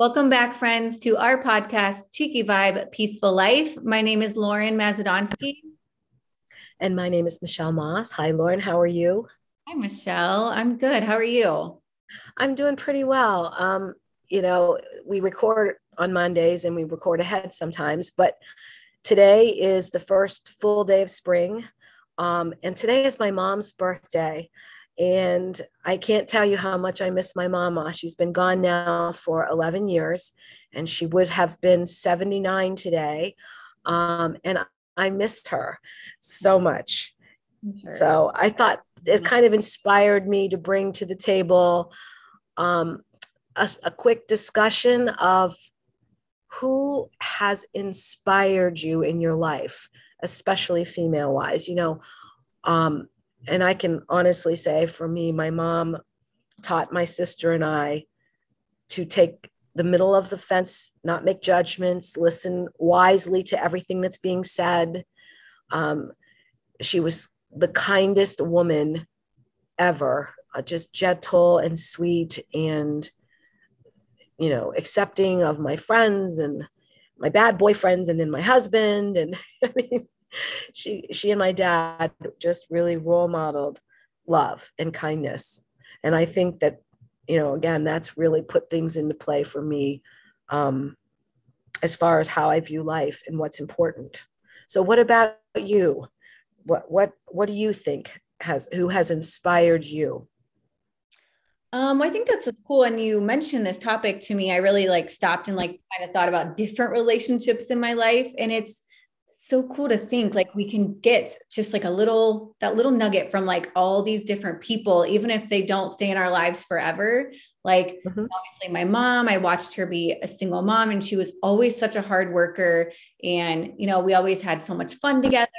Welcome back, friends, to our podcast, Cheeky Vibe Peaceful Life. My name is Lauren Mazadonsky. And my name is Michelle Moss. Hi, Lauren. How are you? Hi, Michelle. I'm good. How are you? I'm doing pretty well. Um, you know, we record on Mondays and we record ahead sometimes, but today is the first full day of spring. Um, and today is my mom's birthday. And I can't tell you how much I miss my mama. She's been gone now for 11 years, and she would have been 79 today. Um, and I missed her so much. Sure. So I thought it kind of inspired me to bring to the table um, a, a quick discussion of who has inspired you in your life, especially female wise. You know, um, and I can honestly say for me, my mom taught my sister and I to take the middle of the fence, not make judgments, listen wisely to everything that's being said. Um, she was the kindest woman ever, uh, just gentle and sweet and, you know, accepting of my friends and my bad boyfriends and then my husband. And I mean, she she and my dad just really role modeled love and kindness and i think that you know again that's really put things into play for me um, as far as how i view life and what's important so what about you what what what do you think has who has inspired you um, I think that's cool. And you mentioned this topic to me. I really like stopped and like kind of thought about different relationships in my life. And it's so cool to think like we can get just like a little that little nugget from like all these different people even if they don't stay in our lives forever. Like mm-hmm. obviously my mom i watched her be a single mom and she was always such a hard worker. And you know we always had so much fun together.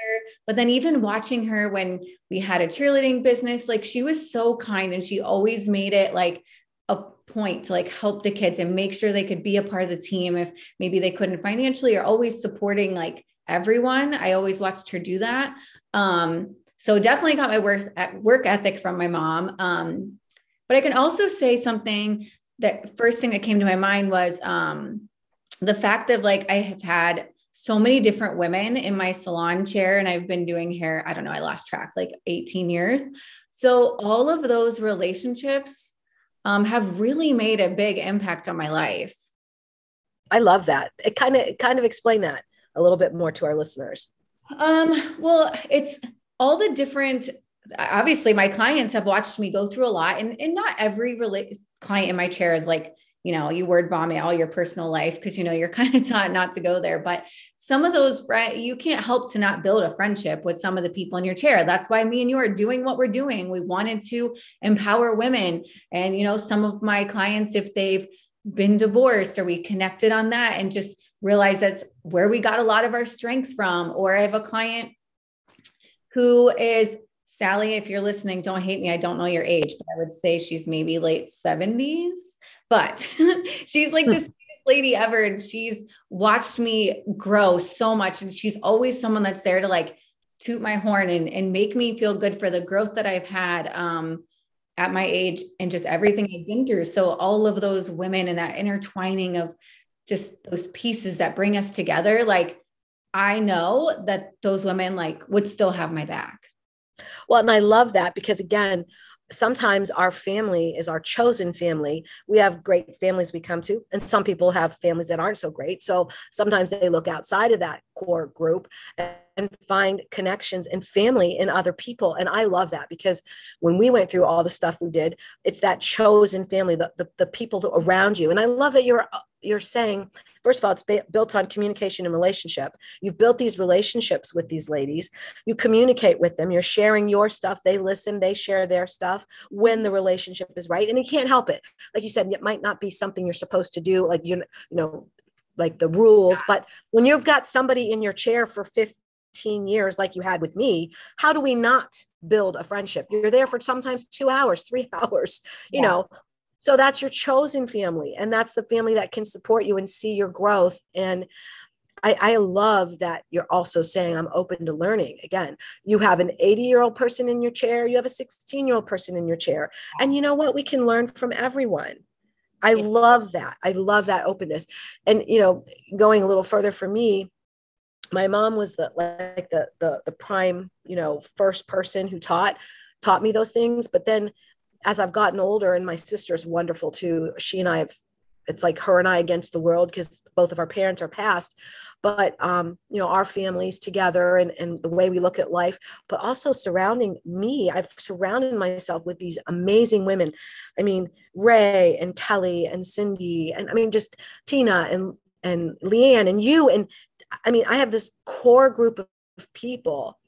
But then even watching her when we had a cheerleading business like she was so kind and she always made it like a point to like help the kids and make sure they could be a part of the team if maybe they couldn't financially or always supporting like everyone. I always watched her do that. Um, so definitely got my work work ethic from my mom. Um, but I can also say something that first thing that came to my mind was um, the fact that like I have had so many different women in my salon chair and I've been doing hair, I don't know, I lost track, like 18 years. So all of those relationships um, have really made a big impact on my life. I love that. It kind of kind of explain that a little bit more to our listeners? Um, well, it's all the different obviously my clients have watched me go through a lot and, and not every rela- client in my chair is like you know you word vomit all your personal life because you know you're kind of taught not to go there but some of those you can't help to not build a friendship with some of the people in your chair that's why me and you are doing what we're doing we wanted to empower women and you know some of my clients if they've been divorced or we connected on that and just realize that's where we got a lot of our strengths from. Or I have a client who is Sally, if you're listening, don't hate me. I don't know your age, but I would say she's maybe late 70s. But she's like this lady ever. And she's watched me grow so much. And she's always someone that's there to like toot my horn and, and make me feel good for the growth that I've had um, at my age and just everything I've been through. So all of those women and that intertwining of just those pieces that bring us together like i know that those women like would still have my back well and i love that because again sometimes our family is our chosen family. We have great families we come to, and some people have families that aren't so great. So sometimes they look outside of that core group and find connections and family in other people. And I love that because when we went through all the stuff we did, it's that chosen family, the, the, the people around you. And I love that you're uh, you're saying first of all it's built on communication and relationship. You've built these relationships with these ladies. You communicate with them. You're sharing your stuff. They listen. They share their stuff when the relationship is right. And you can't help it. Like you said it might not be something you're supposed to do. Like you you know like the rules but when you've got somebody in your chair for 15 years like you had with me how do we not build a friendship you're there for sometimes two hours three hours you yeah. know so that's your chosen family, and that's the family that can support you and see your growth. And I, I, love that you're also saying I'm open to learning. Again, you have an 80 year old person in your chair, you have a 16 year old person in your chair. And you know what? We can learn from everyone. I love that. I love that openness. And you know, going a little further for me, my mom was the like the the the prime, you know, first person who taught taught me those things. But then as I've gotten older, and my sister's wonderful too. She and I have it's like her and I against the world because both of our parents are passed but um, you know our families together and, and the way we look at life but also surrounding me i've surrounded myself with these amazing women. I mean ray and kelly and cindy and i mean just tina and and leanne and you and i mean i have this core group of people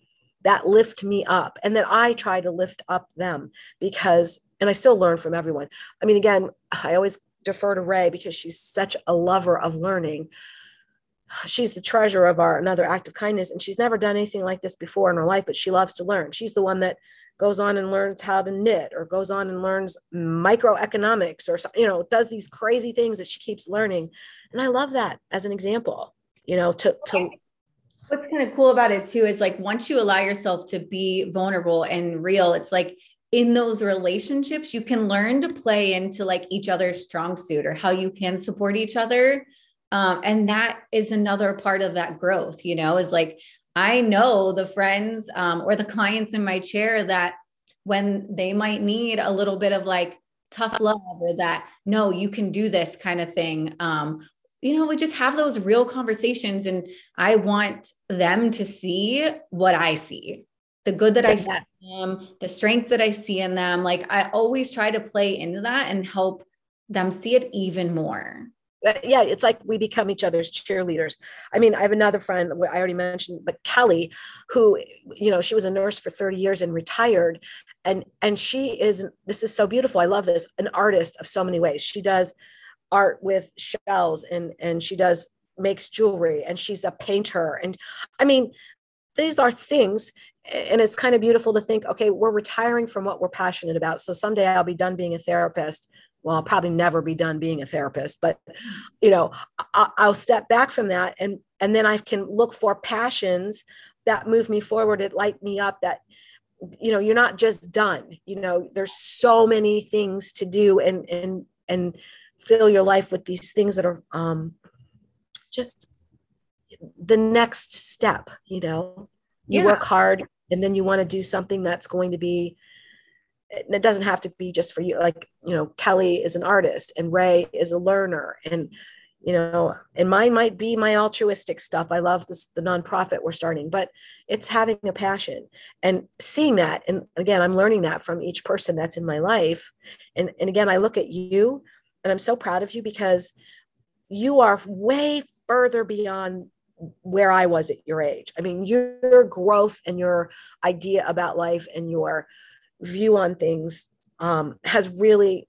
that lift me up and that i try to lift up them because and i still learn from everyone. I mean again i always defer to ray because she's such a lover of learning. She's the treasure of our another act of kindness and she's never done anything like this before in her life but she loves to learn. She's the one that goes on and learns how to knit or goes on and learns microeconomics or you know does these crazy things that she keeps learning. And i love that as an example you know to to what's kind of cool about it too is like once you allow yourself to be vulnerable and real it's like in those relationships you can learn to play into like each other's strong suit or how you can support each other. Um, and that is another part of that growth you know is like i know the friends um, or the clients in my chair that when they might need a little bit of like tough love or that no you can do this kind of thing um, you know we just have those real conversations and i want them to see what i see the good that i see in them the strength that i see in them like i always try to play into that and help them see it even more uh, yeah, it's like we become each other's cheerleaders. I mean, I have another friend I already mentioned, but Kelly, who, you know, she was a nurse for 30 years and retired. And and she is this is so beautiful. I love this, an artist of so many ways. She does art with shells and and she does makes jewelry and she's a painter. And I mean, these are things and it's kind of beautiful to think okay we're retiring from what we're passionate about. So someday i'll be done being a therapist. Well i'll probably never be done being a therapist but you know I, will step back from that and and then i can look for passions that move me forward that light me up that you know you're not just done. You know there's so many things to do and and and fill your life with these things that are um just the next step you know? You yeah. work hard and then you want to do something that's going to be it doesn't have to be just for you like you know kelly is an artist and ray is a learner and you know and mine might be my altruistic stuff. I love this the nonprofit we're starting but it's having a passion and seeing that. And again i'm learning that from each person that's in my life. And and again i look at you and i'm so proud of you because you are way further beyond where i was at your age i mean your growth and your idea about life and your view on things um, has really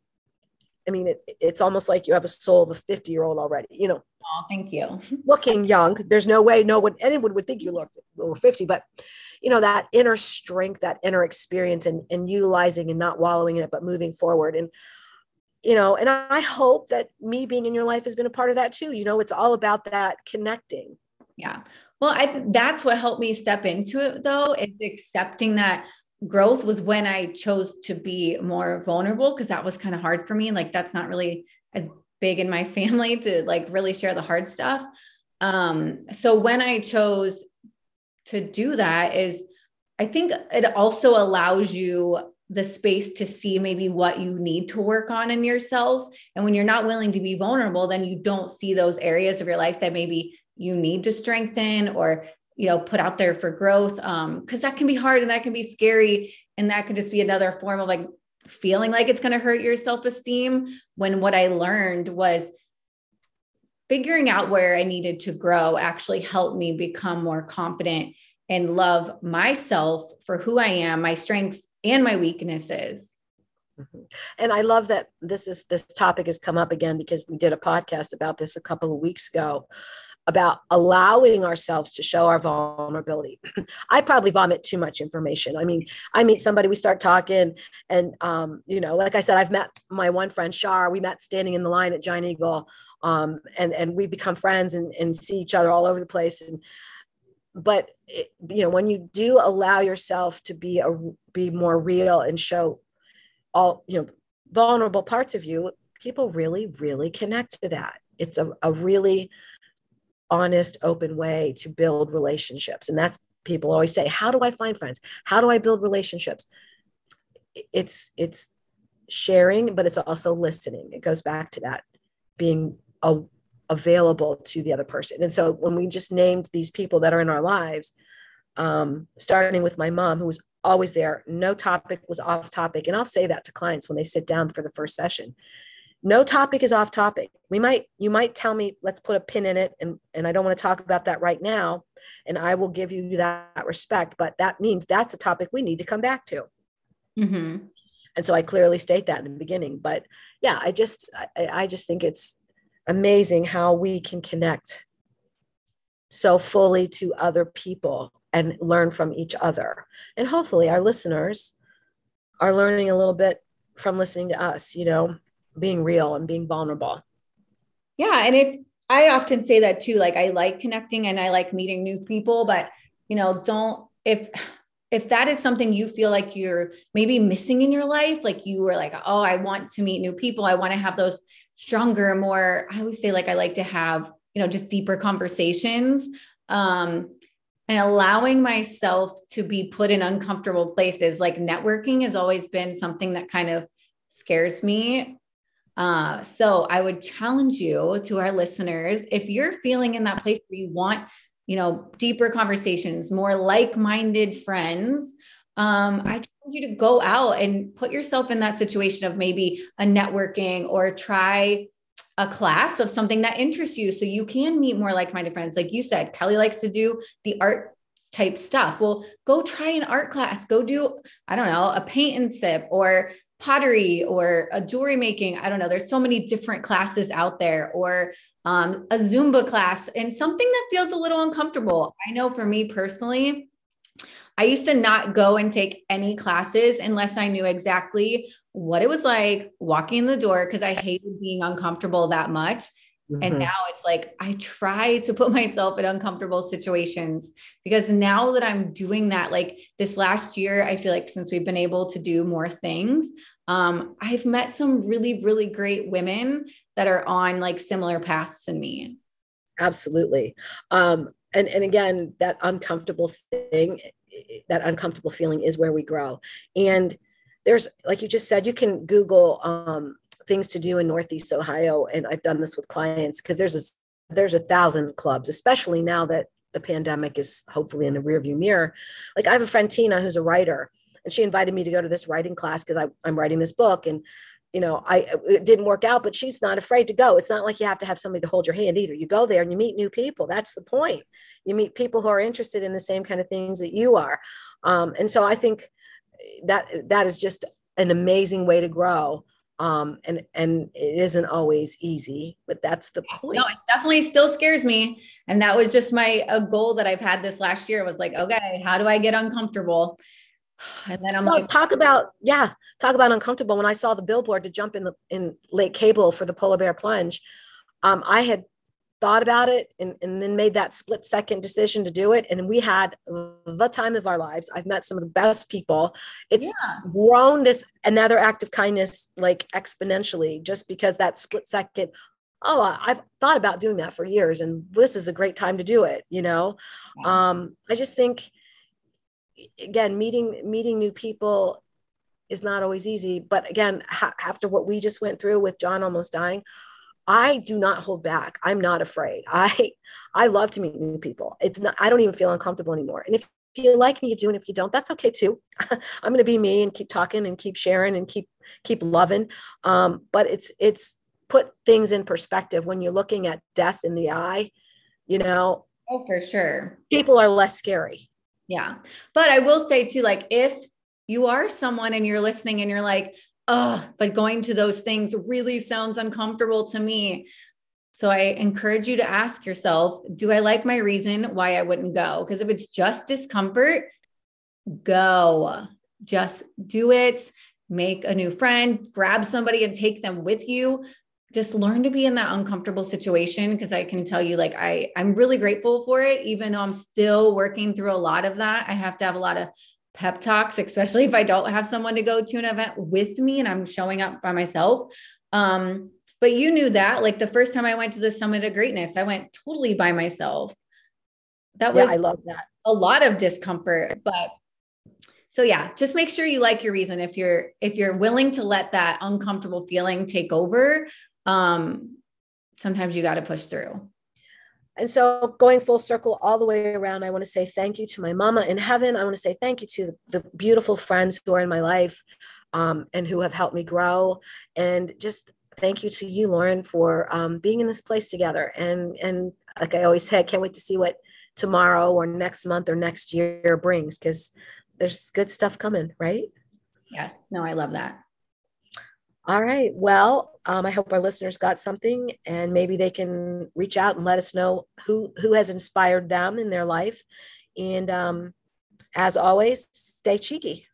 I mean, it, it's almost like you have a soul of a 50 year old already, you know. Oh, thank you. looking young. There's no way no one, anyone would think you look over 50, but you know, that inner strength, that inner experience and, and utilizing and not wallowing in it, but moving forward. And, you know, and I hope that me being in your life has been a part of that too. You know, it's all about that connecting. Yeah. Well, I, that's what helped me step into it though, is accepting that growth was when I chose to be more vulnerable because that was kind of hard for me. Like that's not really as big in my family to like really share the hard stuff. Um, so when I chose to do that is I think it also allows you the space to see maybe what you need to work on in yourself. And when you're not willing to be vulnerable, then you don't see those areas of your life that maybe you need to strengthen or you know put out there for growth um because that can be hard and that can be scary and that could just be another form of like feeling like it's going to hurt your self-esteem when what i learned was figuring out where i needed to grow actually helped me become more confident and love myself for who i am my strengths and my weaknesses mm-hmm. and i love that this is this topic has come up again because we did a podcast about this a couple of weeks ago about allowing ourselves to show our vulnerability. I probably vomit too much information. I mean, I meet somebody, we start talking, and um, you know, like I said, I've met my one friend Shar. We met standing in the line at Giant Eagle, um, and and we become friends and and see each other all over the place. And but it, you know, when you do allow yourself to be a be more real and show all you know vulnerable parts of you people really, really connect to that. It's a, a really honest, open way to build relationships. And that's people always say, How do I find friends? How do I build relationships? It's it's sharing, but it's also listening. It goes back to that being a, available to the other person. And so when we just named these people that are in our lives, um, starting with my mom, who was always there, no topic was off topic. And I'll say that to clients when they sit down for the first session no topic is off topic. We might you might tell me let's put a pin in it and and i don't want to talk about that right now and i will give you that respect but that means that's a topic we need to come back to. Mm-hmm. and so i clearly state that in the beginning but yeah i just I, I just think it's amazing how we can connect so fully to other people and learn from each other. And hopefully our listeners are learning a little bit from listening to us you know being real and being vulnerable. Yeah. And if I often say that too, like I like connecting and I like meeting new people, but you know, don't if if that is something you feel like you're maybe missing in your life, like you were like, oh, I want to meet new people, I want to have those stronger, more, I always say, like, I like to have, you know, just deeper conversations. Um, and allowing myself to be put in uncomfortable places like networking has always been something that kind of scares me uh, so I would challenge you to our listeners if you're feeling in that place where you want, you know, deeper conversations, more like-minded friends. Um, I challenge you to go out and put yourself in that situation of maybe a networking or try a class of something that interests you so you can meet more like-minded friends. Like you said, Kelly likes to do the art type stuff. Well, go try an art class. Go do, I don't know, a paint and sip or pottery or a jewelry making. I don't know. There's so many different classes out there, or um, a Zumba class, and something that feels a little uncomfortable. I know for me personally, I used to not go and take any classes unless I knew exactly what it was like walking in the door because I hated being uncomfortable that much. Mm-hmm. And now it's like I try to put myself in uncomfortable situations because now that I'm doing that, like this last year, I feel like since we've been able to do more things, um, I've met some really, really great women that are on like similar paths than me. Absolutely. Um, and, and again, that uncomfortable thing, that uncomfortable feeling is where we grow. And there's, like you just said, you can Google um, things to do in Northeast Ohio, and I've done this with clients because there's a there's a thousand clubs, especially now that the pandemic is hopefully in the rearview mirror. Like I have a friend Tina who's a writer, and she invited me to go to this writing class because I'm writing this book, and you know I it didn't work out, but she's not afraid to go. It's not like you have to have somebody to hold your hand either. You go there and you meet new people. That's the point. You meet people who are interested in the same kind of things that you are, um, and so I think that that is just an amazing way to grow um, and and it isn't always easy but that's the point no it definitely still scares me. And that was just my a goal that i've had this last year was like okay how do i get uncomfortable? And then i'm well, like talk about yeah talk about uncomfortable. When i saw the billboard to jump in the in lake cable for the polar bear plunge um, i had thought about it and, and then made that split second decision to do it. And we had the time of our lives. I've met some of the best people. It's yeah. grown this another act of kindness like exponentially just because that split second. Oh, I've thought about doing that for years and this is a great time to do it. You know, um, I just think again, meeting, meeting new people is not always easy, but again, ha- after what we just went through with John almost dying, I do not hold back. I'm not afraid. I I love to meet new people. It's not I don't even feel uncomfortable anymore. And if you like me, you do, and if you don't, that's okay too. I'm going to be me and keep talking and keep sharing and keep keep loving. Um, but it's it's put things in perspective when you're looking at death in the eye. You know. Oh, for sure. People are less scary. Yeah, but I will say too, like if you are someone and you're listening and you're like, oh, but going to those things really sounds uncomfortable to me. So I encourage you to ask yourself, do I like my reason why I wouldn't go? Because if it's just discomfort, go. Just do it. Make a new friend, grab somebody and take them with you. Just learn to be in that uncomfortable situation because I can tell you like I I'm really grateful for it even though I'm still working through a lot of that. I have to have a lot of pep talks, especially if I don't have someone to go to an event with me and I'm showing up by myself. Um, but you knew that like the first time I went to the summit of greatness, I went totally by myself. That was yeah, I love that. A lot of discomfort, but so yeah, just make sure you like your reason if you're if you're willing to let that uncomfortable feeling take over. Um sometimes you got to push through. And so, going full circle all the way around, I want to say thank you to my mama in heaven. I want to say thank you to the, beautiful friends who are in my life um, and who have helped me grow. And just thank you to you, Lauren, for um, being in this place together. And and like I always say, I can't wait to see what tomorrow or next month or next year brings because there's good stuff coming, right? Yes. No, I love that. All right. Well, um, I hope our listeners got something, and maybe they can reach out and let us know who who has inspired them in their life. And um, as always, stay cheeky.